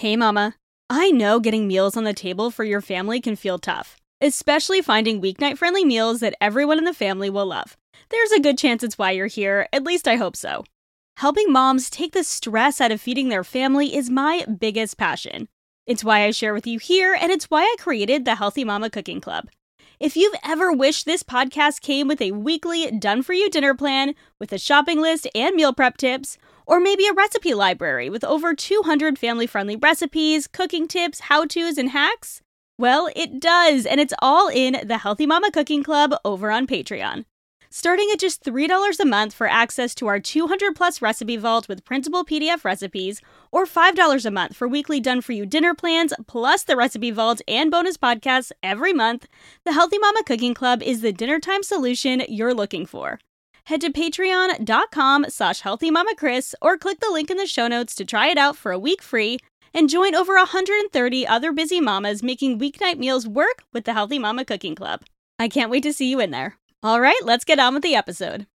Hey, Mama. I know getting meals on the table for your family can feel tough, especially finding weeknight friendly meals that everyone in the family will love. There's a good chance it's why you're here, at least I hope so. Helping moms take the stress out of feeding their family is my biggest passion. It's why I share with you here, and it's why I created the Healthy Mama Cooking Club. If you've ever wished this podcast came with a weekly done for you dinner plan with a shopping list and meal prep tips, or maybe a recipe library with over 200 family friendly recipes, cooking tips, how to's, and hacks? Well, it does, and it's all in the Healthy Mama Cooking Club over on Patreon. Starting at just $3 a month for access to our 200 plus recipe vault with printable PDF recipes, or $5 a month for weekly done for you dinner plans, plus the recipe vault and bonus podcasts every month, the Healthy Mama Cooking Club is the dinner time solution you're looking for head to patreon.com slash healthymamakris or click the link in the show notes to try it out for a week free and join over 130 other busy mamas making weeknight meals work with the Healthy Mama Cooking Club. I can't wait to see you in there. All right, let's get on with the episode.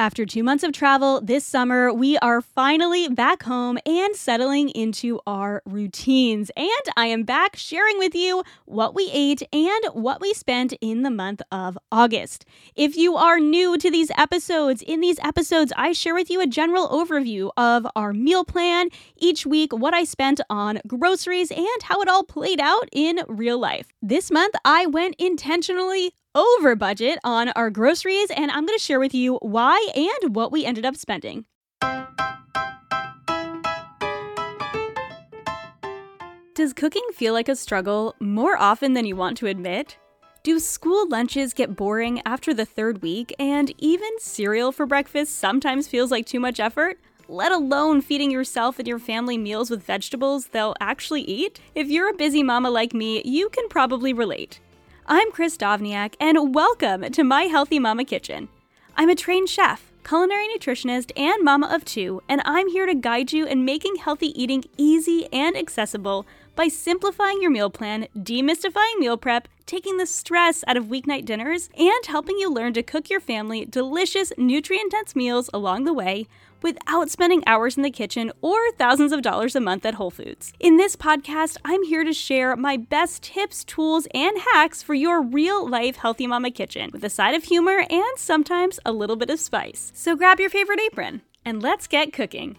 After two months of travel this summer, we are finally back home and settling into our routines. And I am back sharing with you what we ate and what we spent in the month of August. If you are new to these episodes, in these episodes, I share with you a general overview of our meal plan each week, what I spent on groceries, and how it all played out in real life. This month, I went intentionally over budget on our groceries, and I'm going to share with you why and what we ended up spending. Does cooking feel like a struggle more often than you want to admit? Do school lunches get boring after the third week, and even cereal for breakfast sometimes feels like too much effort? Let alone feeding yourself and your family meals with vegetables they'll actually eat? If you're a busy mama like me, you can probably relate. I'm Kris Dovniak, and welcome to My Healthy Mama Kitchen. I'm a trained chef, culinary nutritionist, and mama of two, and I'm here to guide you in making healthy eating easy and accessible by simplifying your meal plan, demystifying meal prep, taking the stress out of weeknight dinners, and helping you learn to cook your family delicious, nutrient dense meals along the way without spending hours in the kitchen or thousands of dollars a month at Whole Foods. In this podcast, I'm here to share my best tips, tools, and hacks for your real life healthy mama kitchen with a side of humor and sometimes a little bit of spice. So grab your favorite apron and let's get cooking.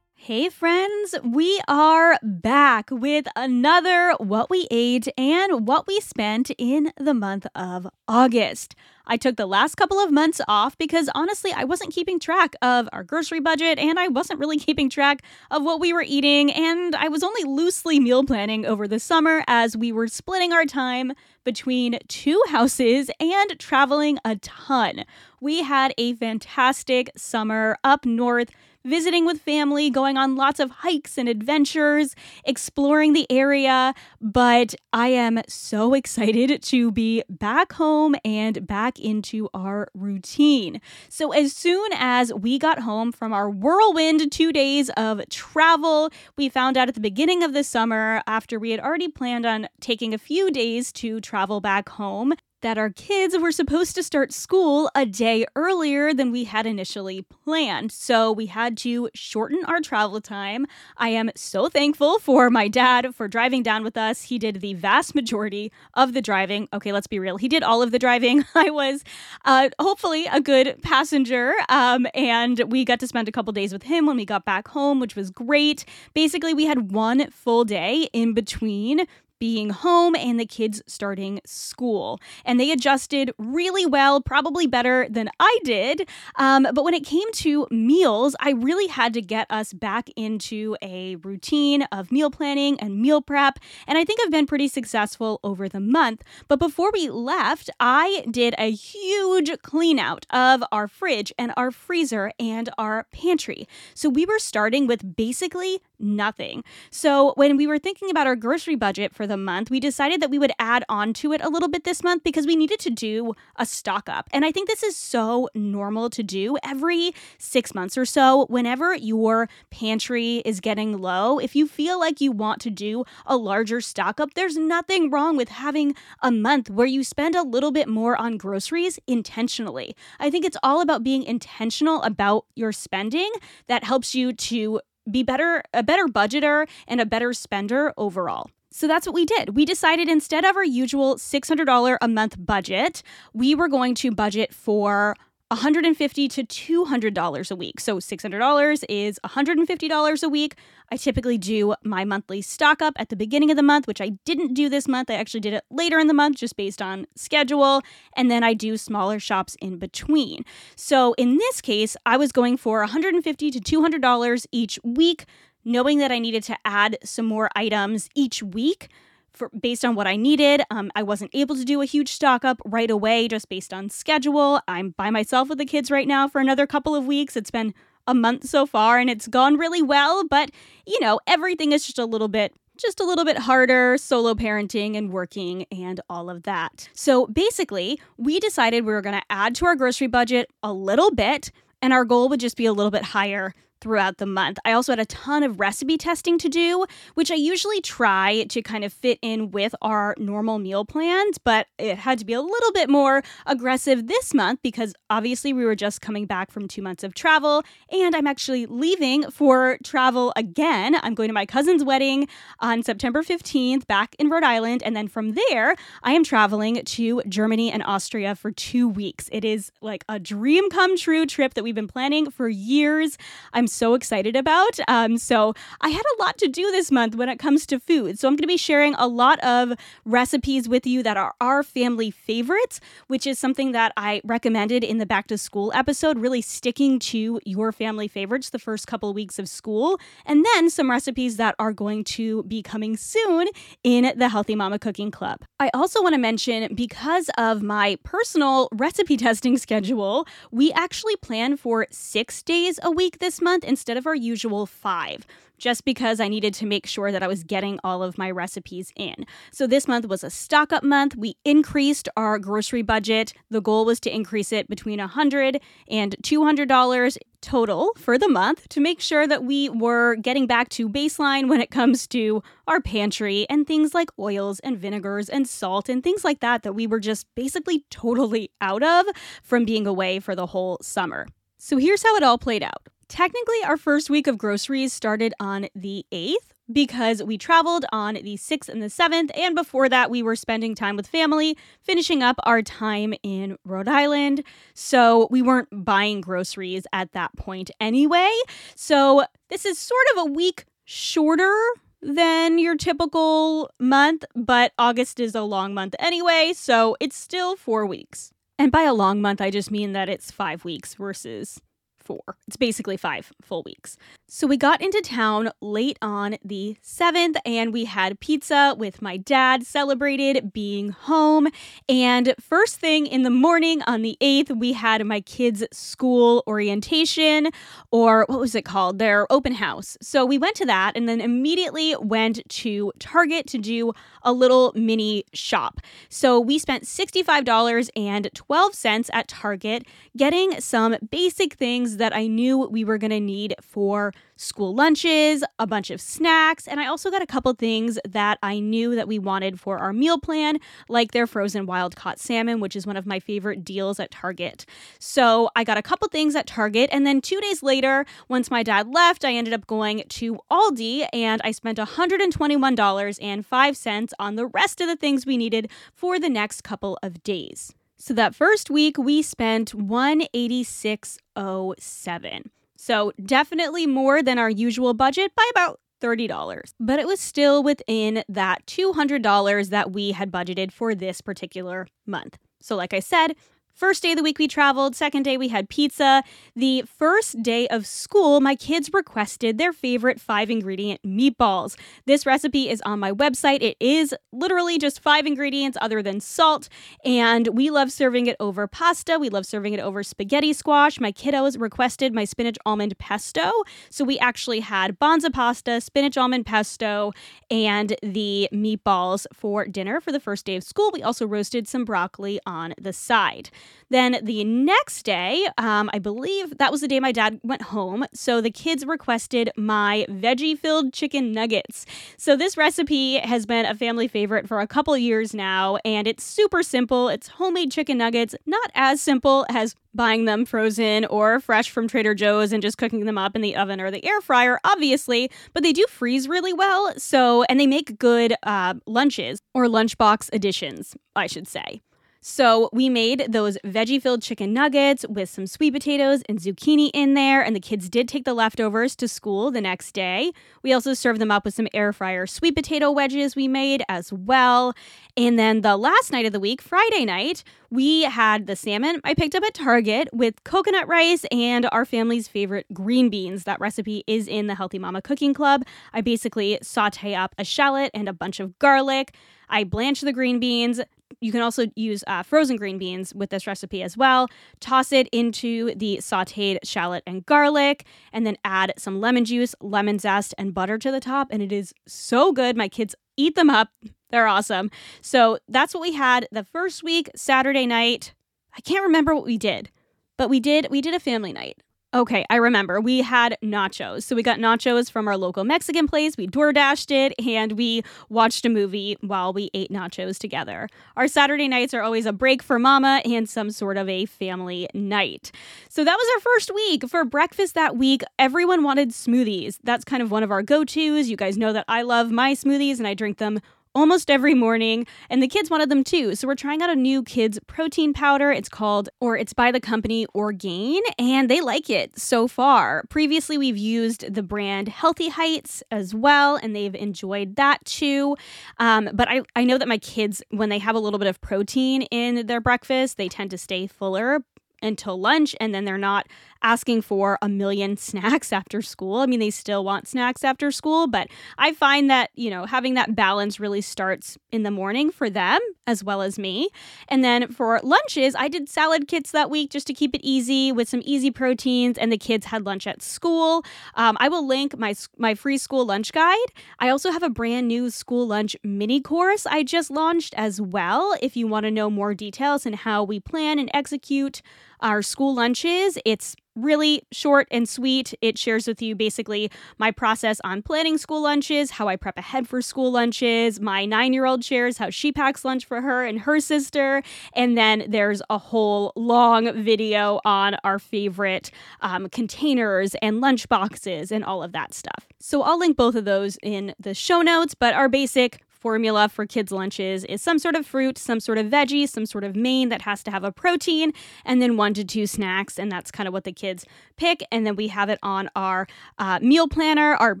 Hey, friends, we are back with another What We Ate and What We Spent in the month of August. I took the last couple of months off because honestly, I wasn't keeping track of our grocery budget and I wasn't really keeping track of what we were eating. And I was only loosely meal planning over the summer as we were splitting our time between two houses and traveling a ton. We had a fantastic summer up north visiting with family, going on lots of hikes and adventures, exploring the area. But I am so excited to be back home and back into our routine. So, as soon as we got home from our whirlwind two days of travel, we found out at the beginning of the summer, after we had already planned on taking a few days to travel back home, that our kids were supposed to start school a day earlier than we had initially planned. So we had to shorten our travel time. I am so thankful for my dad for driving down with us. He did the vast majority of the driving. Okay, let's be real. He did all of the driving. I was uh, hopefully a good passenger. Um, and we got to spend a couple days with him when we got back home, which was great. Basically, we had one full day in between being home and the kids starting school. And they adjusted really well, probably better than I did. Um, but when it came to meals, I really had to get us back into a routine of meal planning and meal prep. And I think I've been pretty successful over the month. But before we left, I did a huge clean out of our fridge and our freezer and our pantry. So we were starting with basically nothing. So when we were thinking about our grocery budget for the month, we decided that we would add on to it a little bit this month because we needed to do a stock up. And I think this is so normal to do every six months or so. Whenever your pantry is getting low, if you feel like you want to do a larger stock up, there's nothing wrong with having a month where you spend a little bit more on groceries intentionally. I think it's all about being intentional about your spending that helps you to be better a better budgeter and a better spender overall. So that's what we did. We decided instead of our usual $600 a month budget, we were going to budget for 150 to $200 a week. So $600 is $150 a week. I typically do my monthly stock up at the beginning of the month, which I didn't do this month. I actually did it later in the month just based on schedule. And then I do smaller shops in between. So in this case, I was going for 150 to $200 each week, knowing that I needed to add some more items each week for, based on what I needed. Um, I wasn't able to do a huge stock up right away just based on schedule. I'm by myself with the kids right now for another couple of weeks. It's been a month so far and it's gone really well, but you know, everything is just a little bit just a little bit harder, solo parenting and working and all of that. So basically, we decided we were going to add to our grocery budget a little bit, and our goal would just be a little bit higher throughout the month. I also had a ton of recipe testing to do, which I usually try to kind of fit in with our normal meal plans, but it had to be a little bit more aggressive this month because obviously we were just coming back from two months of travel and I'm actually leaving for travel again. I'm going to my cousin's wedding on September 15th back in Rhode Island. And then from there, I am traveling to Germany and Austria for two weeks. It is like a dream come true trip that we've been planning for years. I'm so excited about. Um, so I had a lot to do this month when it comes to food. So I'm going to be sharing a lot of recipes with you that are our family favorites, which is something that I recommended in the back to school episode, really sticking to your family favorites the first couple of weeks of school. And then some recipes that are going to be coming soon in the Healthy Mama Cooking Club. I also want to mention because of my personal recipe testing schedule, we actually plan for six days a week this month month instead of our usual five, just because I needed to make sure that I was getting all of my recipes in. So this month was a stock up month. We increased our grocery budget. The goal was to increase it between $100 and $200 total for the month to make sure that we were getting back to baseline when it comes to our pantry and things like oils and vinegars and salt and things like that that we were just basically totally out of from being away for the whole summer. So here's how it all played out. Technically, our first week of groceries started on the 8th because we traveled on the 6th and the 7th. And before that, we were spending time with family, finishing up our time in Rhode Island. So we weren't buying groceries at that point anyway. So this is sort of a week shorter than your typical month, but August is a long month anyway. So it's still four weeks. And by a long month, I just mean that it's five weeks versus four. It's basically five full weeks. So we got into town late on the 7th and we had pizza with my dad, celebrated being home. And first thing in the morning on the 8th, we had my kids' school orientation, or what was it called? Their open house. So we went to that and then immediately went to Target to do a little mini shop. So we spent $65.12 at Target getting some basic things that I knew we were going to need for school lunches, a bunch of snacks, and I also got a couple things that I knew that we wanted for our meal plan, like their frozen wild caught salmon, which is one of my favorite deals at Target. So I got a couple things at Target, and then two days later, once my dad left, I ended up going to Aldi and I spent $121.05 on the rest of the things we needed for the next couple of days. So that first week we spent 186.07. So definitely more than our usual budget by about $30. But it was still within that $200 that we had budgeted for this particular month. So like I said, First day of the week, we traveled. Second day, we had pizza. The first day of school, my kids requested their favorite five ingredient meatballs. This recipe is on my website. It is literally just five ingredients other than salt, and we love serving it over pasta. We love serving it over spaghetti squash. My kiddos requested my spinach almond pesto. So we actually had Banza pasta, spinach almond pesto, and the meatballs for dinner for the first day of school. We also roasted some broccoli on the side. Then the next day, um, I believe that was the day my dad went home. So the kids requested my veggie filled chicken nuggets. So this recipe has been a family favorite for a couple years now, and it's super simple. It's homemade chicken nuggets, not as simple as buying them frozen or fresh from Trader Joe's and just cooking them up in the oven or the air fryer, obviously, but they do freeze really well. So, and they make good uh, lunches or lunchbox additions, I should say. So we made those veggie filled chicken nuggets with some sweet potatoes and zucchini in there, and the kids did take the leftovers to school the next day. We also served them up with some air fryer sweet potato wedges we made as well. And then the last night of the week, Friday night, we had the salmon I picked up at Target with coconut rice and our family's favorite green beans. That recipe is in the Healthy Mama Cooking Club. I basically saute up a shallot and a bunch of garlic. I blanch the green beans, you can also use uh, frozen green beans with this recipe as well. Toss it into the sauteed shallot and garlic, and then add some lemon juice, lemon zest, and butter to the top. And it is so good. My kids eat them up. They're awesome. So that's what we had the first week, Saturday night. I can't remember what we did, but we did we did a family night. Okay, I remember. We had nachos. So we got nachos from our local Mexican place. We door dashed it and we watched a movie while we ate nachos together. Our Saturday nights are always a break for mama and some sort of a family night. So that was our first week. For breakfast that week, everyone wanted smoothies. That's kind of one of our go tos. You guys know that I love my smoothies and I drink them almost every morning, and the kids wanted them too. So we're trying out a new kids protein powder. It's called, or it's by the company Orgain, and they like it so far. Previously, we've used the brand Healthy Heights as well, and they've enjoyed that too. Um, but I, I know that my kids, when they have a little bit of protein in their breakfast, they tend to stay fuller until lunch and then they're not asking for a million snacks after school. I mean, they still want snacks after school, but I find that, you know, having that balance really starts in the morning for them as well as me. And then for lunches, I did salad kits that week just to keep it easy with some easy proteins, and the kids had lunch at school. Um, I will link my my free school lunch guide. I also have a brand new school lunch mini course I just launched as well. If you want to know more details and how we plan and execute our school lunches, it's really short and sweet. It shares with you basically my process on planning school lunches, how I prep ahead for school lunches. My nine year old shares how she packs lunch for her and her sister. And then there's a whole long video on our favorite um, containers and lunch boxes and all of that stuff. So I'll link both of those in the show notes, but our basic formula for kids' lunches is some sort of fruit, some sort of veggie, some sort of main that has to have a protein, and then one to two snacks. And that's kind of what the kids pick. And then we have it on our uh, meal planner, our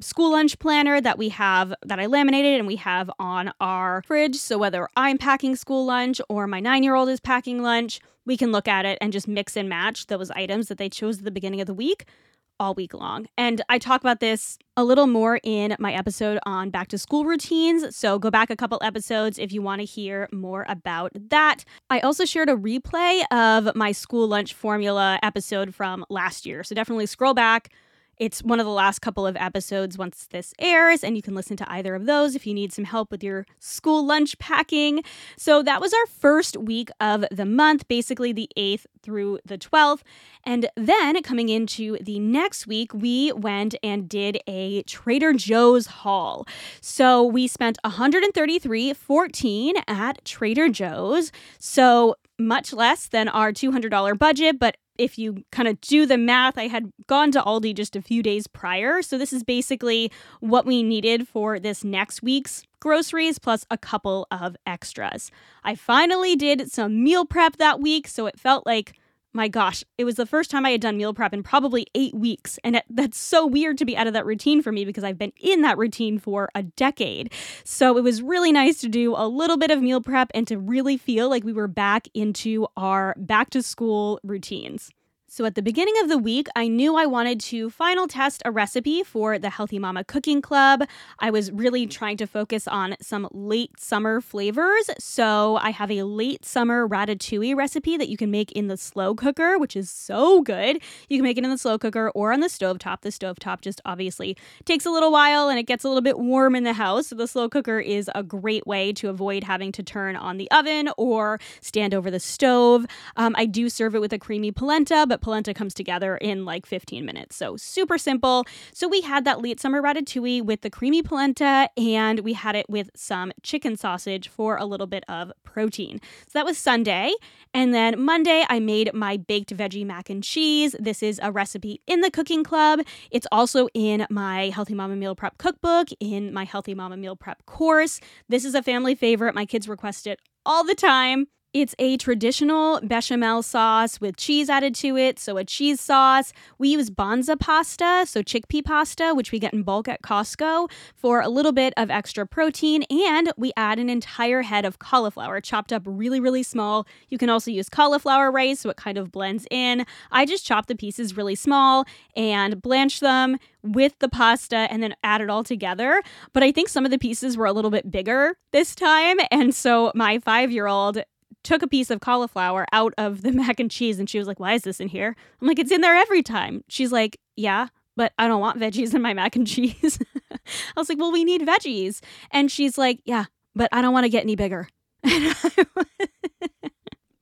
school lunch planner that we have that I laminated and we have on our fridge. So whether I'm packing school lunch or my nine year old is packing lunch, we can look at it and just mix and match those items that they chose at the beginning of the week all week long. And I talk about this a little more in my episode on back to school routines. So go back a couple episodes if you want to hear more about that. I also shared a replay of my school lunch formula episode from last year. So definitely scroll back it's one of the last couple of episodes once this airs, and you can listen to either of those if you need some help with your school lunch packing. So that was our first week of the month, basically the 8th through the 12th. And then coming into the next week, we went and did a Trader Joe's haul. So we spent 133.14 at Trader Joe's. So much less than our $200 budget, but if you kind of do the math, I had gone to Aldi just a few days prior. So this is basically what we needed for this next week's groceries plus a couple of extras. I finally did some meal prep that week, so it felt like my gosh, it was the first time I had done meal prep in probably eight weeks. And it, that's so weird to be out of that routine for me because I've been in that routine for a decade. So it was really nice to do a little bit of meal prep and to really feel like we were back into our back to school routines. So, at the beginning of the week, I knew I wanted to final test a recipe for the Healthy Mama Cooking Club. I was really trying to focus on some late summer flavors. So, I have a late summer ratatouille recipe that you can make in the slow cooker, which is so good. You can make it in the slow cooker or on the stove top. The stove top just obviously takes a little while and it gets a little bit warm in the house. So, the slow cooker is a great way to avoid having to turn on the oven or stand over the stove. Um, I do serve it with a creamy polenta, but polenta comes together in like 15 minutes. So super simple. So we had that late summer ratatouille with the creamy polenta and we had it with some chicken sausage for a little bit of protein. So that was Sunday. And then Monday, I made my baked veggie mac and cheese. This is a recipe in the cooking club. It's also in my Healthy Mama Meal Prep cookbook, in my Healthy Mama Meal Prep course. This is a family favorite. My kids request it all the time. It's a traditional bechamel sauce with cheese added to it, so a cheese sauce. We use Banza pasta, so chickpea pasta, which we get in bulk at Costco, for a little bit of extra protein, and we add an entire head of cauliflower chopped up really, really small. You can also use cauliflower rice, so it kind of blends in. I just chop the pieces really small and blanch them with the pasta and then add it all together. But I think some of the pieces were a little bit bigger this time, and so my five year old took a piece of cauliflower out of the mac and cheese and she was like, Why is this in here? I'm like, It's in there every time. She's like, Yeah, but I don't want veggies in my mac and cheese. I was like, Well, we need veggies. And she's like, Yeah, but I don't want to get any bigger.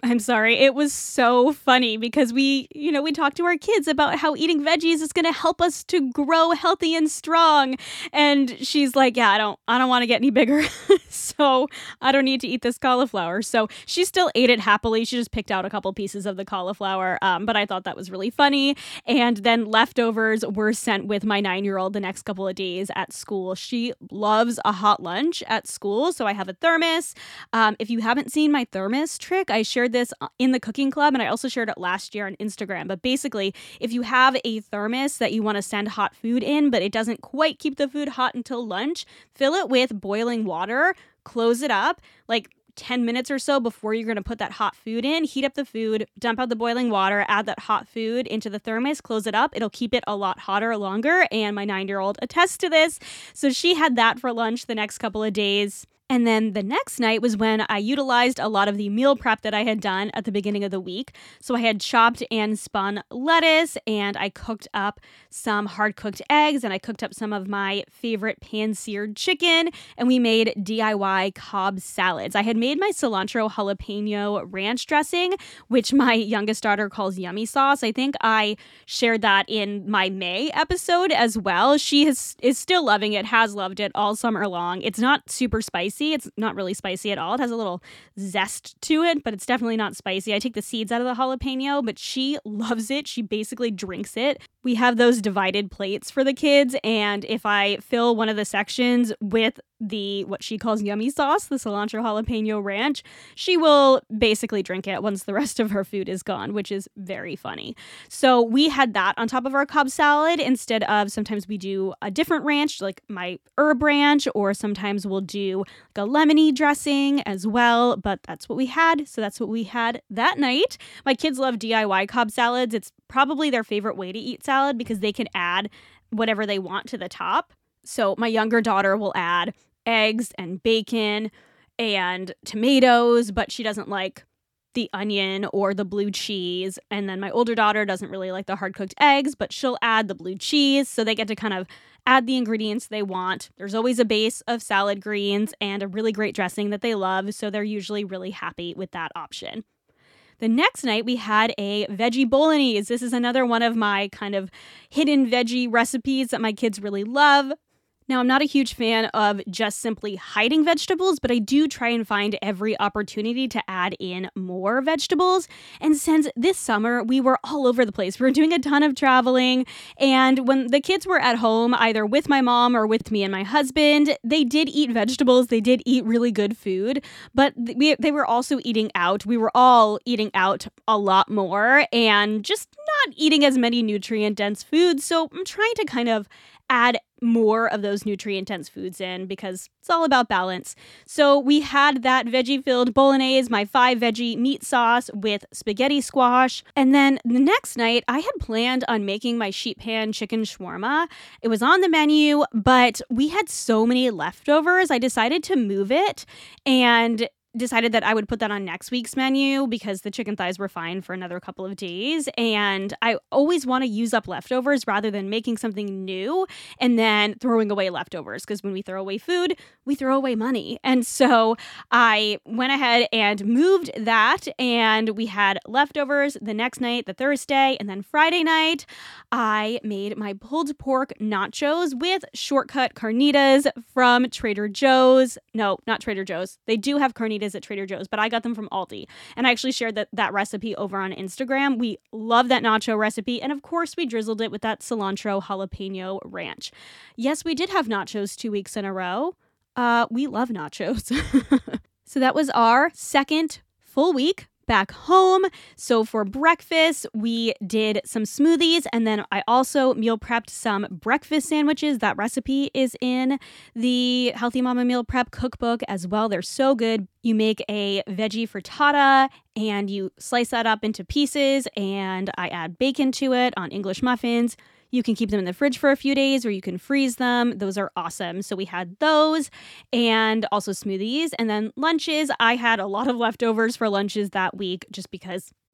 I'm sorry. It was so funny because we, you know, we talked to our kids about how eating veggies is going to help us to grow healthy and strong. And she's like, "Yeah, I don't I don't want to get any bigger." so, I don't need to eat this cauliflower. So, she still ate it happily. She just picked out a couple pieces of the cauliflower. Um, but I thought that was really funny. And then leftovers were sent with my 9-year-old the next couple of days at school. She loves a hot lunch at school, so I have a thermos. Um, if you haven't seen my thermos trick, I shared this uh, in the cooking club and I also shared it last year on Instagram. But basically, if you have a thermos that you want to send hot food in, but it doesn't quite keep the food hot until lunch, fill it with boiling water, close it up, like 10 minutes or so before you're going to put that hot food in. Heat up the food, dump out the boiling water, add that hot food into the thermos, close it up. It'll keep it a lot hotter longer. And my nine year old attests to this. So she had that for lunch the next couple of days. And then the next night was when I utilized a lot of the meal prep that I had done at the beginning of the week. So I had chopped and spun lettuce, and I cooked up some hard cooked eggs, and I cooked up some of my favorite pan seared chicken, and we made DIY Cobb salads. I had made my cilantro jalapeno ranch dressing, which my youngest daughter calls yummy sauce. I think I shared that in my May episode as well. She has, is still loving it, has loved it all summer long. It's not super spicy spicy. It's not really spicy at all. It has a little zest to it, but it's definitely not spicy. I take the seeds out of the jalapeno, but she loves it. She basically drinks it. We have those divided plates for the kids, and if I fill one of the sections with the what she calls yummy sauce, the cilantro jalapeno ranch, she will basically drink it once the rest of her food is gone, which is very funny. So we had that on top of our Cobb salad instead of sometimes we do a different ranch, like my herb ranch, or sometimes we'll do like a lemony dressing as well. But that's what we had. So that's what we had that night. My kids love DIY Cobb salads. It's probably their favorite way to eat salad because they can add whatever they want to the top. So my younger daughter will add eggs and bacon and tomatoes, but she doesn't like the onion or the blue cheese. And then my older daughter doesn't really like the hard cooked eggs, but she'll add the blue cheese. So they get to kind of add the ingredients they want. There's always a base of salad greens and a really great dressing that they love. So they're usually really happy with that option. The next night, we had a veggie bolognese. This is another one of my kind of hidden veggie recipes that my kids really love. Now, I'm not a huge fan of just simply hiding vegetables, but I do try and find every opportunity to add in more vegetables. And since this summer we were all over the place, we were doing a ton of traveling. And when the kids were at home, either with my mom or with me and my husband, they did eat vegetables. They did eat really good food, but we, they were also eating out. We were all eating out a lot more and just not eating as many nutrient dense foods. So I'm trying to kind of add more of those nutrient dense foods in because it's all about balance. So we had that veggie filled bolognese, my five veggie meat sauce with spaghetti squash. And then the next night, I had planned on making my sheet pan chicken shawarma. It was on the menu, but we had so many leftovers, I decided to move it. And decided that I would put that on next week's menu because the chicken thighs were fine for another couple of days. And I always want to use up leftovers rather than making something new and then throwing away leftovers. Because when we throw away food, we throw away money. And so I went ahead and moved that. And we had leftovers the next night, the Thursday, and then Friday night. I made my pulled pork nachos with shortcut carnitas from Trader Joe's. No, not Trader Joe's. They do have carnitas at Trader Joe's, but I got them from Aldi. And I actually shared that, that recipe over on Instagram. We love that nacho recipe. And of course, we drizzled it with that cilantro jalapeno ranch. Yes, we did have nachos two weeks in a row. Uh, we love nachos. so that was our second full week back home. So for breakfast, we did some smoothies and then I also meal prepped some breakfast sandwiches. That recipe is in the Healthy Mama Meal Prep cookbook as well. They're so good. You make a veggie frittata and you slice that up into pieces and I add bacon to it on English muffins. You can keep them in the fridge for a few days or you can freeze them. Those are awesome. So we had those and also smoothies. And then lunches, I had a lot of leftovers for lunches that week just because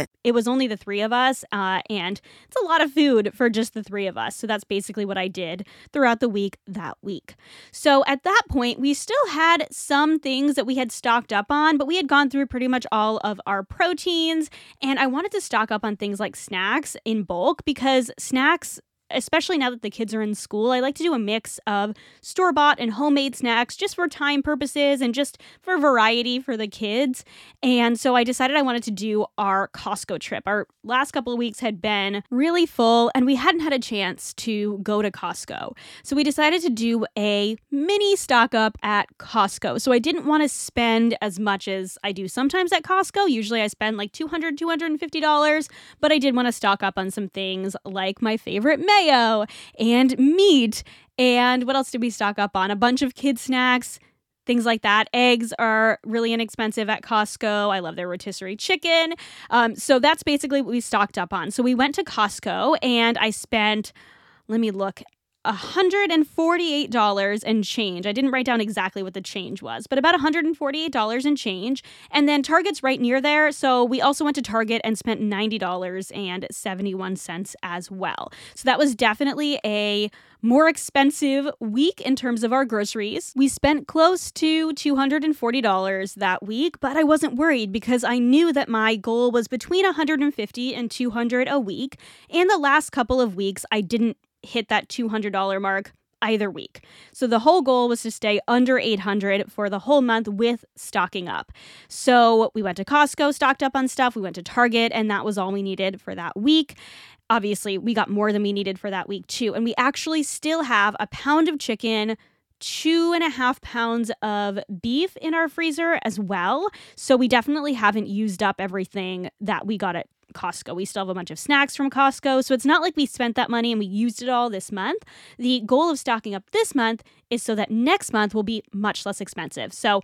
it. It was only the three of us, uh, and it's a lot of food for just the three of us. So that's basically what I did throughout the week that week. So at that point, we still had some things that we had stocked up on, but we had gone through pretty much all of our proteins. And I wanted to stock up on things like snacks in bulk because snacks especially now that the kids are in school, I like to do a mix of store bought and homemade snacks just for time purposes and just for variety for the kids. And so I decided I wanted to do our Costco trip. Our last couple of weeks had been really full and we hadn't had a chance to go to Costco. So we decided to do a mini stock up at Costco. So I didn't want to spend as much as I do sometimes at Costco. Usually I spend like $200, $250, but I did want to stock up on some things like my favorite mayo and meat. And what else did we stock up on? A bunch of kid snacks, things like that. Eggs are really inexpensive at Costco. I love their rotisserie chicken. Um, so that's basically what we stocked up on. So we went to Costco and I spent, let me look, $148 and change. I didn't write down exactly what the change was, but about $148 and change. And then Target's right near there. So we also went to Target and spent $90.71 as well. So that was definitely a more expensive week in terms of our groceries. We spent close to $240 that week, but I wasn't worried because I knew that my goal was between 150 and 200 a week. And the last couple of weeks I didn't hit that $200 mark either week. So the whole goal was to stay under 800 for the whole month with stocking up. So we went to Costco, stocked up on stuff, we went to Target, and that was all we needed for that week. Obviously, we got more than we needed for that week too. And we actually still have a pound of chicken, two and a half pounds of beef in our freezer as well. So we definitely haven't used up everything that we got at Costco. We still have a bunch of snacks from Costco. So it's not like we spent that money and we used it all this month. The goal of stocking up this month is so that next month will be much less expensive. So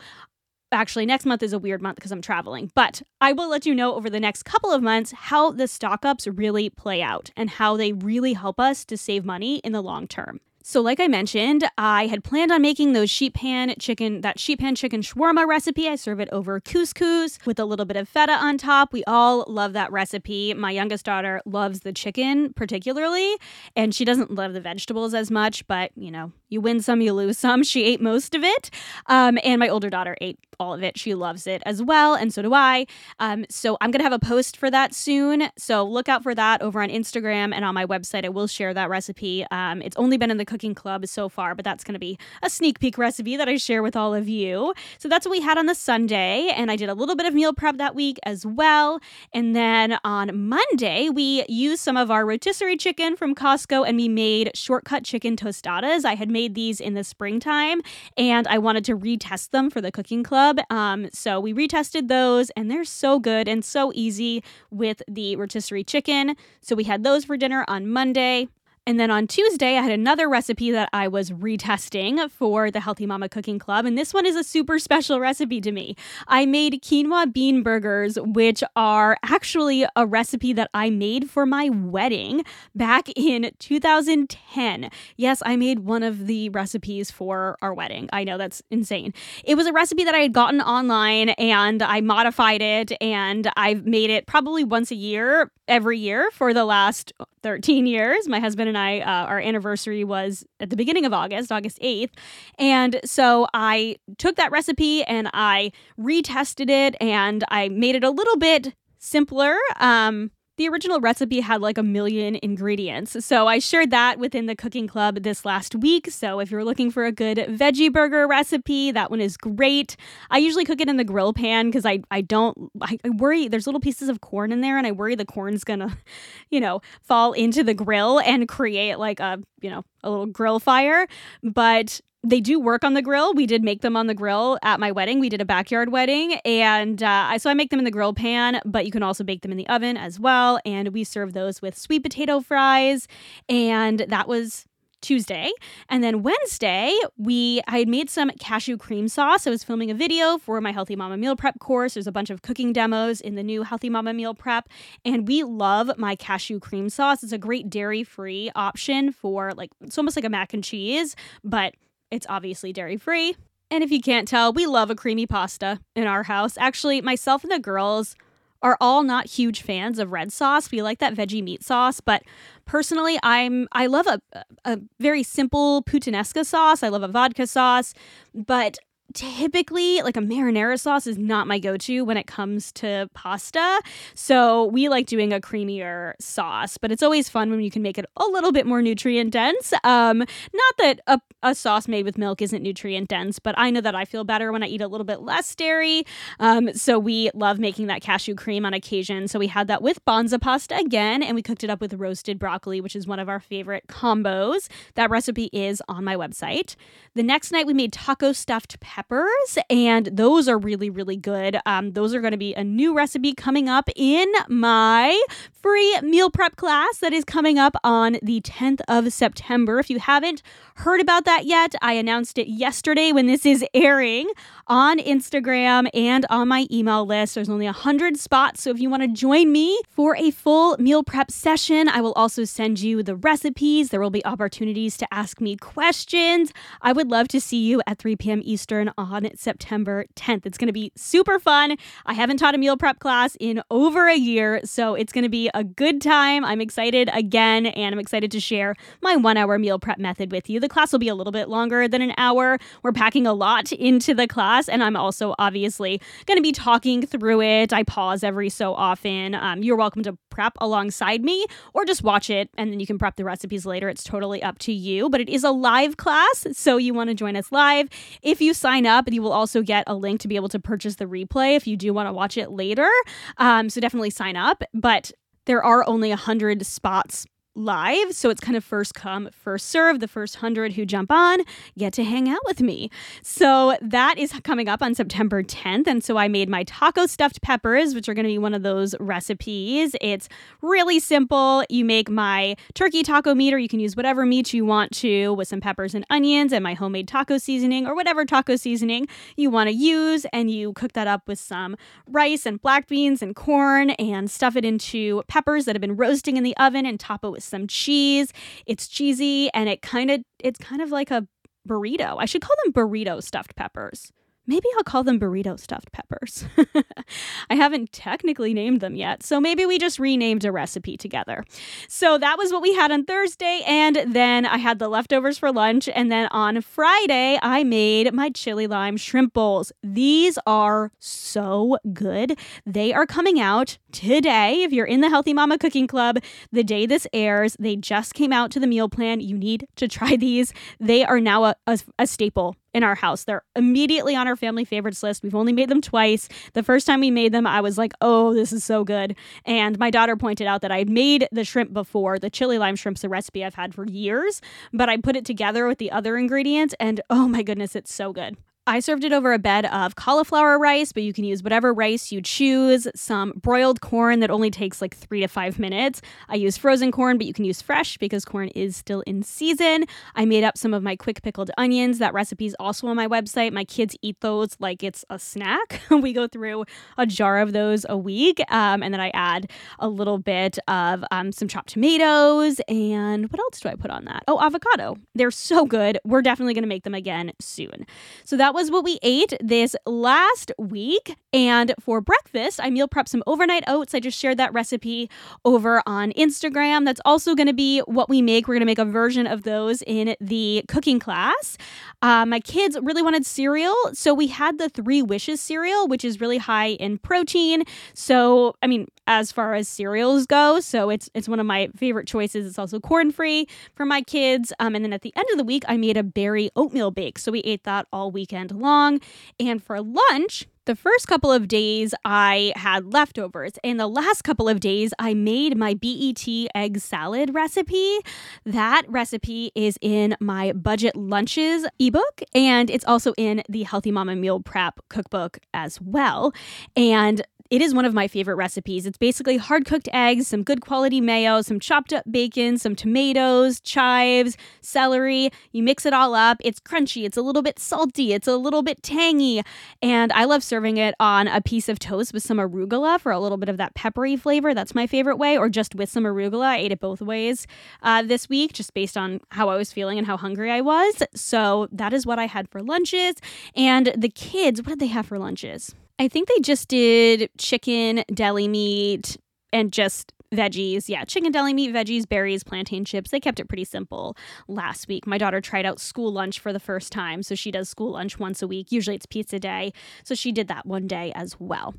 actually next month is a weird month because I'm traveling, but I will let you know over the next couple of months how the stock ups really play out and how they really help us to save money in the long term. So, like I mentioned, I had planned on making those sheet pan chicken, that sheet pan chicken shawarma recipe. I serve it over couscous with a little bit of feta on top. We all love that recipe. My youngest daughter loves the chicken particularly, and she doesn't love the vegetables as much, but you know, you win some, you lose some. She ate most of it. Um, and my older daughter ate all of it. She loves it as well, and so do I. Um, so I'm gonna have a post for that soon. So look out for that over on Instagram and on my website. I will share that recipe. Um, it's only been in the cooking club so far, but that's gonna be a sneak peek recipe that I share with all of you. So that's what we had on the Sunday, and I did a little bit of meal prep that week as well. And then on Monday, we used some of our rotisserie chicken from Costco and we made shortcut chicken tostadas. I had made these in the springtime and I wanted to retest them for the cooking club. Um, so we retested those and they're so good and so easy with the rotisserie chicken. So we had those for dinner on Monday. And then on Tuesday, I had another recipe that I was retesting for the Healthy Mama Cooking Club. And this one is a super special recipe to me. I made quinoa bean burgers, which are actually a recipe that I made for my wedding back in 2010. Yes, I made one of the recipes for our wedding. I know that's insane. It was a recipe that I had gotten online and I modified it and I've made it probably once a year, every year for the last 13 years. My husband and I, uh, our anniversary was at the beginning of August, August 8th. And so I took that recipe and I retested it and I made it a little bit simpler. Um, the original recipe had like a million ingredients. So I shared that within the cooking club this last week. So if you're looking for a good veggie burger recipe, that one is great. I usually cook it in the grill pan because I, I don't, I, I worry there's little pieces of corn in there and I worry the corn's gonna, you know, fall into the grill and create like a, you know, a little grill fire. But they do work on the grill. We did make them on the grill at my wedding. We did a backyard wedding, and uh, so I make them in the grill pan, but you can also bake them in the oven as well. And we serve those with sweet potato fries, and that was Tuesday. And then Wednesday, we I had made some cashew cream sauce. I was filming a video for my Healthy Mama meal prep course. There's a bunch of cooking demos in the new Healthy Mama meal prep, and we love my cashew cream sauce. It's a great dairy-free option for like it's almost like a mac and cheese, but it's obviously dairy free. And if you can't tell, we love a creamy pasta in our house. Actually, myself and the girls are all not huge fans of red sauce. We like that veggie meat sauce, but personally, I'm I love a a very simple puttanesca sauce. I love a vodka sauce, but typically like a marinara sauce is not my go-to when it comes to pasta. So we like doing a creamier sauce but it's always fun when you can make it a little bit more nutrient dense. Um not that a, a sauce made with milk isn't nutrient dense but i know that i feel better when i eat a little bit less dairy. Um so we love making that cashew cream on occasion. So we had that with Banza pasta again and we cooked it up with roasted broccoli which is one of our favorite combos. That recipe is on my website. The next night we made taco stuffed peppers, and those are really, really good. Um, those are going to be a new recipe coming up in my free meal prep class that is coming up on the 10th of September. If you haven't heard about that yet, I announced it yesterday when this is airing on Instagram and on my email list. There's only 100 spots, so if you want to join me for a full meal prep session, I will also send you the recipes. There will be opportunities to ask me questions. I would love to see you at 3 p.m. Eastern on September 10th. It's going to be super fun. I haven't taught a meal prep class in over a year, so it's going to be a good time. I'm excited again, and I'm excited to share my one hour meal prep method with you. The class will be a little bit longer than an hour. We're packing a lot into the class, and I'm also obviously going to be talking through it. I pause every so often. Um, you're welcome to prep alongside me or just watch it and then you can prep the recipes later. It's totally up to you, but it is a live class, so you want to join us live. If you sign up, and you will also get a link to be able to purchase the replay if you do want to watch it later. Um, so definitely sign up, but there are only 100 spots live. So it's kind of first come, first serve. The first hundred who jump on get to hang out with me. So that is coming up on September 10th. And so I made my taco stuffed peppers, which are going to be one of those recipes. It's really simple. You make my turkey taco meat, or you can use whatever meat you want to with some peppers and onions and my homemade taco seasoning, or whatever taco seasoning you want to use. And you cook that up with some rice and black beans and corn and stuff it into peppers that have been roasting in the oven and top it with some cheese. It's cheesy and it kind of it's kind of like a burrito. I should call them burrito stuffed peppers. Maybe I'll call them burrito stuffed peppers. I haven't technically named them yet, so maybe we just renamed a recipe together. So that was what we had on Thursday, and then I had the leftovers for lunch. And then on Friday, I made my chili lime shrimp bowls. These are so good. They are coming out today. If you're in the Healthy Mama Cooking Club, the day this airs, they just came out to the meal plan. You need to try these. They are now a, a, a staple in our house. They're immediately on our family favorites list. We've only made them twice. The first time we made them, I was like, oh, this is so good. And my daughter pointed out that I had made the shrimp before. The chili lime shrimp's a recipe I've had for years, but I put it together with the other ingredients, and oh my goodness, it's so good. I served it over a bed of cauliflower rice, but you can use whatever rice you choose. Some broiled corn that only takes like three to five minutes. I use frozen corn, but you can use fresh because corn is still in season. I made up some of my quick pickled onions. That recipe is also on my website. My kids eat those like it's a snack. we go through a jar of those a week. Um, and then I add a little bit of um, some chopped tomatoes. And what else do I put on that? Oh, avocado. They're so good. We're definitely going to make them again soon. So that was what we ate this last week. And for breakfast, I meal prepped some overnight oats. I just shared that recipe over on Instagram. That's also going to be what we make. We're going to make a version of those in the cooking class. Uh, my kids really wanted cereal. So we had the Three Wishes cereal, which is really high in protein. So, I mean, as far as cereals go, so it's it's one of my favorite choices. It's also corn free for my kids. Um, and then at the end of the week, I made a berry oatmeal bake. So we ate that all weekend long. And for lunch, the first couple of days I had leftovers, and the last couple of days I made my BLT egg salad recipe. That recipe is in my budget lunches ebook, and it's also in the Healthy Mama Meal Prep cookbook as well. And it is one of my favorite recipes. It's basically hard cooked eggs, some good quality mayo, some chopped up bacon, some tomatoes, chives, celery. You mix it all up. It's crunchy, it's a little bit salty, it's a little bit tangy. And I love serving it on a piece of toast with some arugula for a little bit of that peppery flavor. That's my favorite way, or just with some arugula. I ate it both ways uh, this week, just based on how I was feeling and how hungry I was. So that is what I had for lunches. And the kids, what did they have for lunches? I think they just did chicken, deli meat, and just veggies. Yeah, chicken, deli meat, veggies, berries, plantain chips. They kept it pretty simple last week. My daughter tried out school lunch for the first time. So she does school lunch once a week. Usually it's pizza day. So she did that one day as well.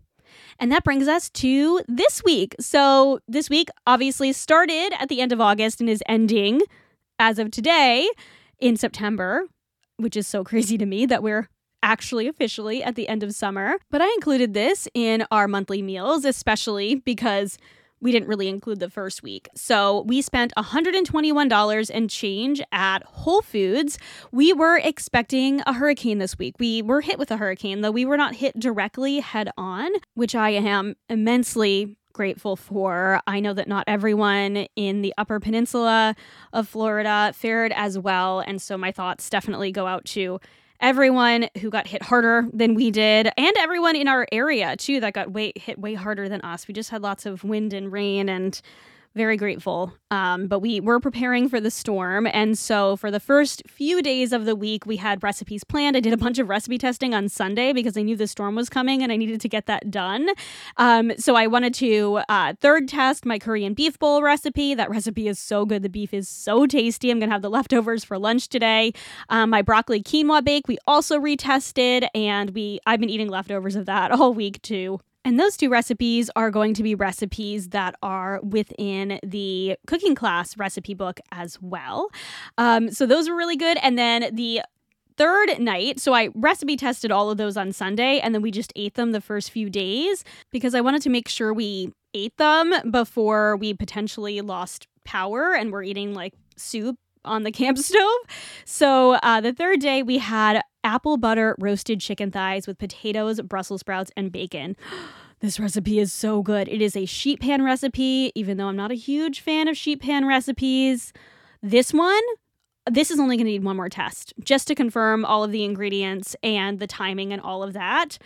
And that brings us to this week. So this week obviously started at the end of August and is ending as of today in September, which is so crazy to me that we're actually officially at the end of summer. But I included this in our monthly meals, especially because we didn't really include the first week. So we spent $121 and change at Whole Foods. We were expecting a hurricane this week. We were hit with a hurricane, though we were not hit directly head on, which I am immensely grateful for. I know that not everyone in the upper peninsula of Florida fared as well. And so my thoughts definitely go out to everyone who got hit harder than we did, and everyone in our area too that got way hit way harder than us. We just had lots of wind and rain and very grateful. Um, but we were preparing for the storm. And so for the first few days of the week, we had recipes planned. I did a bunch of recipe testing on Sunday because I knew the storm was coming and I needed to get that done. Um, so I wanted to uh, third test my Korean beef bowl recipe. That recipe is so good. The beef is so tasty. I'm going to have the leftovers for lunch today. Um, my broccoli quinoa bake, we also retested and we I've been eating leftovers of that all week too. And those two recipes are going to be recipes that are within the cooking class recipe book as well. Um, so those were really good. And then the third night, so I recipe tested all of those on Sunday and then we just ate them the first few days because I wanted to make sure we ate them before we potentially lost power and we're eating like soup on the camp stove. So uh, the third day, we had apple butter roasted chicken thighs with potatoes, Brussels sprouts, and bacon. This recipe is so good. It is a sheet pan recipe, even though I'm not a huge fan of sheet pan recipes. This one, this is only going to need one more test just to confirm all of the ingredients and the timing and all of that.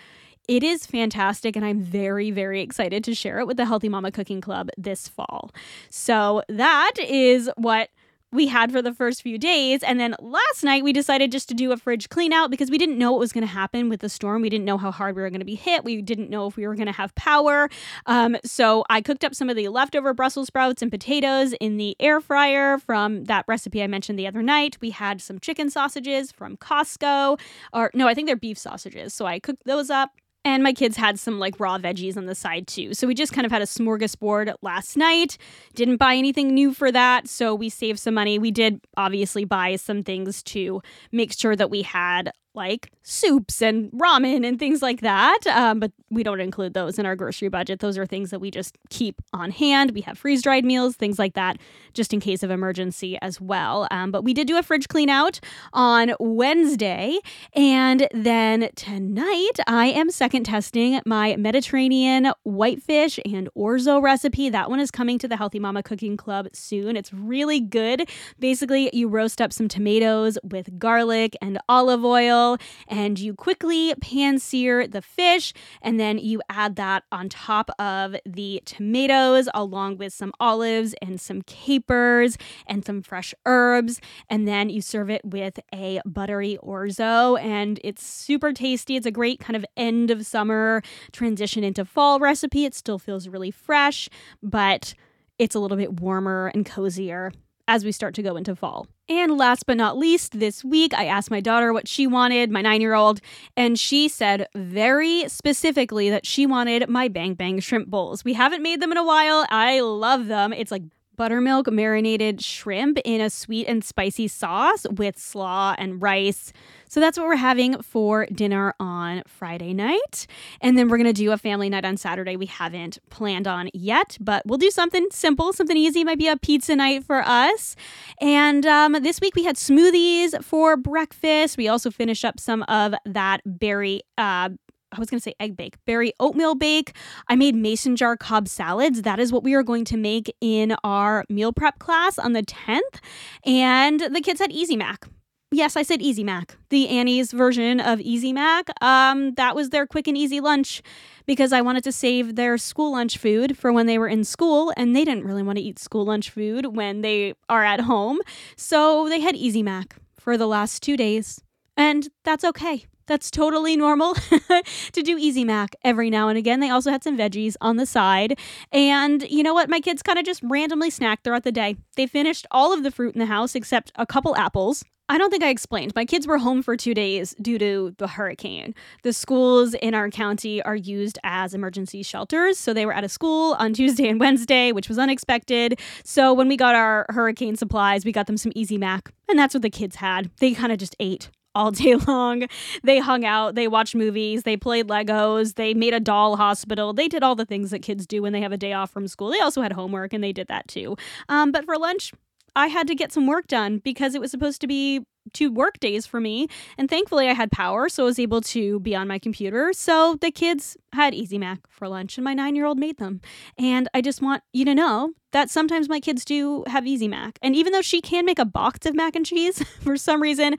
It is fantastic, and I'm very, very excited to share it with the Healthy Mama Cooking Club this fall. So, that is what we had for the first few days. And then last night we decided just to do a fridge clean out because we didn't know what was going to happen with the storm. We didn't know how hard we were going to be hit. We didn't know if we were going to have power. Um, so I cooked up some of the leftover Brussels sprouts and potatoes in the air fryer from that recipe I mentioned the other night. We had some chicken sausages from Costco, or no, I think they're beef sausages. So I cooked those up. And my kids had some like raw veggies on the side too. So we just kind of had a smorgasbord last night. Didn't buy anything new for that. So we saved some money. We did obviously buy some things to make sure that we had like soups and ramen and things like that. Um, but we don't include those in our grocery budget. Those are things that we just keep on hand. We have freeze dried meals, things like that, just in case of emergency as well. Um, but we did do a fridge clean out on Wednesday. And then tonight, I am second testing my Mediterranean whitefish and orzo recipe. That one is coming to the Healthy Mama Cooking Club soon. It's really good. Basically, you roast up some tomatoes with garlic and olive oil and you quickly pan sear the fish and then you add that on top of the tomatoes along with some olives and some capers and some fresh herbs and then you serve it with a buttery orzo and it's super tasty. It's a great kind of end of summer transition into fall recipe. It still feels really fresh, but it's a little bit warmer and cozier as we start to go into fall. And last but not least, this week I asked my daughter what she wanted, my nine year old, and she said very specifically that she wanted my Bang Bang shrimp bowls. We haven't made them in a while. I love them. It's like buttermilk marinated shrimp in a sweet and spicy sauce with slaw and rice. So that's what we're having for dinner on Friday night. And then we're going to do a family night on Saturday. We haven't planned on yet, but we'll do something simple, something easy. Might be a pizza night for us. And um, this week we had smoothies for breakfast. We also finished up some of that berry uh, I was going to say egg bake, berry oatmeal bake. I made mason jar Cobb salads. That is what we are going to make in our meal prep class on the 10th. And the kids had Easy Mac. Yes, I said Easy Mac, the Annie's version of Easy Mac. Um, that was their quick and easy lunch because I wanted to save their school lunch food for when they were in school, and they didn't really want to eat school lunch food when they are at home. So they had Easy Mac for the last two days, and that's okay. That's totally normal to do Easy Mac every now and again. They also had some veggies on the side. And you know what? My kids kind of just randomly snacked throughout the day. They finished all of the fruit in the house except a couple apples. I don't think I explained. My kids were home for two days due to the hurricane. The schools in our county are used as emergency shelters. So they were out of school on Tuesday and Wednesday, which was unexpected. So when we got our hurricane supplies, we got them some Easy Mac. And that's what the kids had. They kind of just ate all day long. They hung out, they watched movies, they played Legos, they made a doll hospital. They did all the things that kids do when they have a day off from school. They also had homework and they did that too. Um, but for lunch, I had to get some work done because it was supposed to be two work days for me. And thankfully, I had power, so I was able to be on my computer. So the kids had Easy Mac for lunch, and my nine year old made them. And I just want you to know that sometimes my kids do have Easy Mac. And even though she can make a box of mac and cheese, for some reason,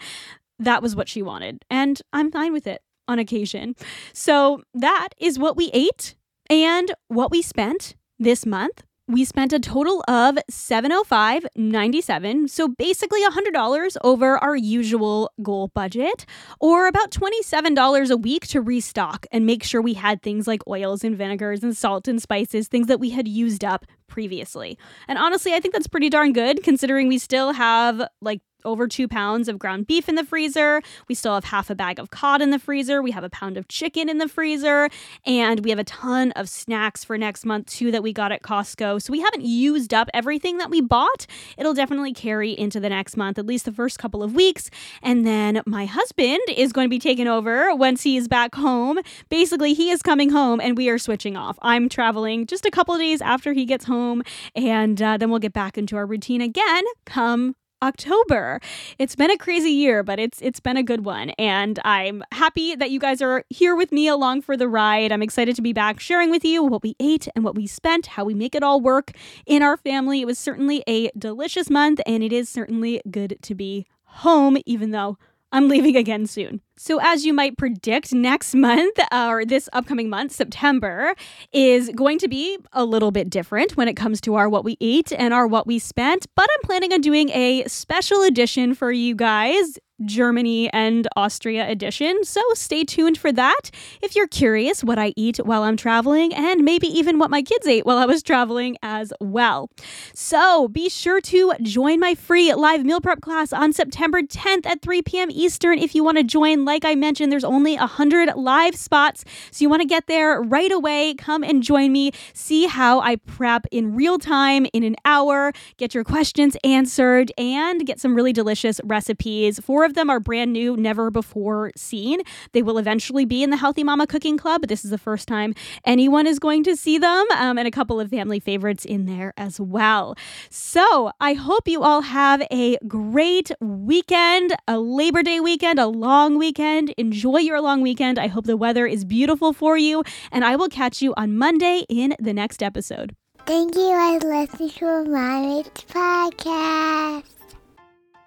that was what she wanted. And I'm fine with it on occasion. So that is what we ate and what we spent this month. We spent a total of $705.97, so basically $100 over our usual goal budget, or about $27 a week to restock and make sure we had things like oils and vinegars and salt and spices, things that we had used up previously. And honestly, I think that's pretty darn good considering we still have like over two pounds of ground beef in the freezer. We still have half a bag of cod in the freezer. We have a pound of chicken in the freezer. And we have a ton of snacks for next month, too, that we got at Costco. So we haven't used up everything that we bought. It'll definitely carry into the next month, at least the first couple of weeks. And then my husband is going to be taking over once he is back home. Basically, he is coming home and we are switching off. I'm traveling just a couple days after he gets home. And uh, then we'll get back into our routine again come October. It's been a crazy year, but it's it's been a good one and I'm happy that you guys are here with me along for the ride. I'm excited to be back sharing with you what we ate and what we spent, how we make it all work in our family. It was certainly a delicious month and it is certainly good to be home even though I'm leaving again soon. So, as you might predict, next month uh, or this upcoming month, September, is going to be a little bit different when it comes to our what we eat and our what we spent. But I'm planning on doing a special edition for you guys Germany and Austria edition, so stay tuned for that if you're curious what I eat while I'm traveling and maybe even what my kids ate while I was traveling as well. So be sure to join my free live meal prep class on September 10th at 3 p.m. Eastern if you want to join. Like I mentioned, there's only 100 live spots, so you want to get there right away. Come and join me. See how I prep in real time in an hour, get your questions answered, and get some really delicious recipes Four of them are brand new, never before seen. They will eventually be in the Healthy Mama Cooking Club, but this is the first time anyone is going to see them, um, and a couple of family favorites in there as well. So I hope you all have a great weekend, a Labor Day weekend, a long weekend. Enjoy your long weekend. I hope the weather is beautiful for you, and I will catch you on Monday in the next episode. Thank you for listening to a Mommy's podcast.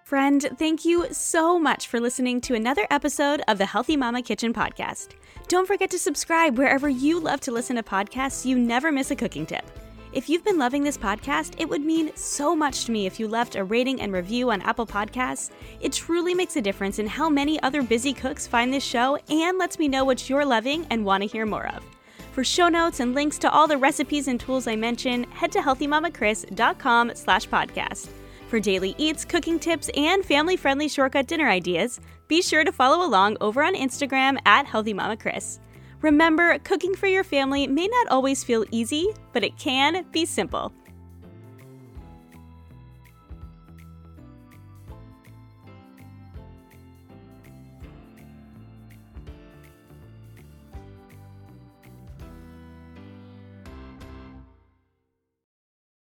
Friend, thank you so much for listening to another episode of the Healthy Mama Kitchen podcast. Don't forget to subscribe wherever you love to listen to podcasts so you never miss a cooking tip. If you've been loving this podcast, it would mean so much to me if you left a rating and review on Apple Podcasts. It truly makes a difference in how many other busy cooks find this show and lets me know what you're loving and want to hear more of. For show notes and links to all the recipes and tools I mention, head to healthymamakris.com slash podcast. For daily eats, cooking tips, and family friendly shortcut dinner ideas, be sure to follow along over on Instagram at Healthy Mama Kris. Remember, cooking for your family may not always feel easy, but it can be simple.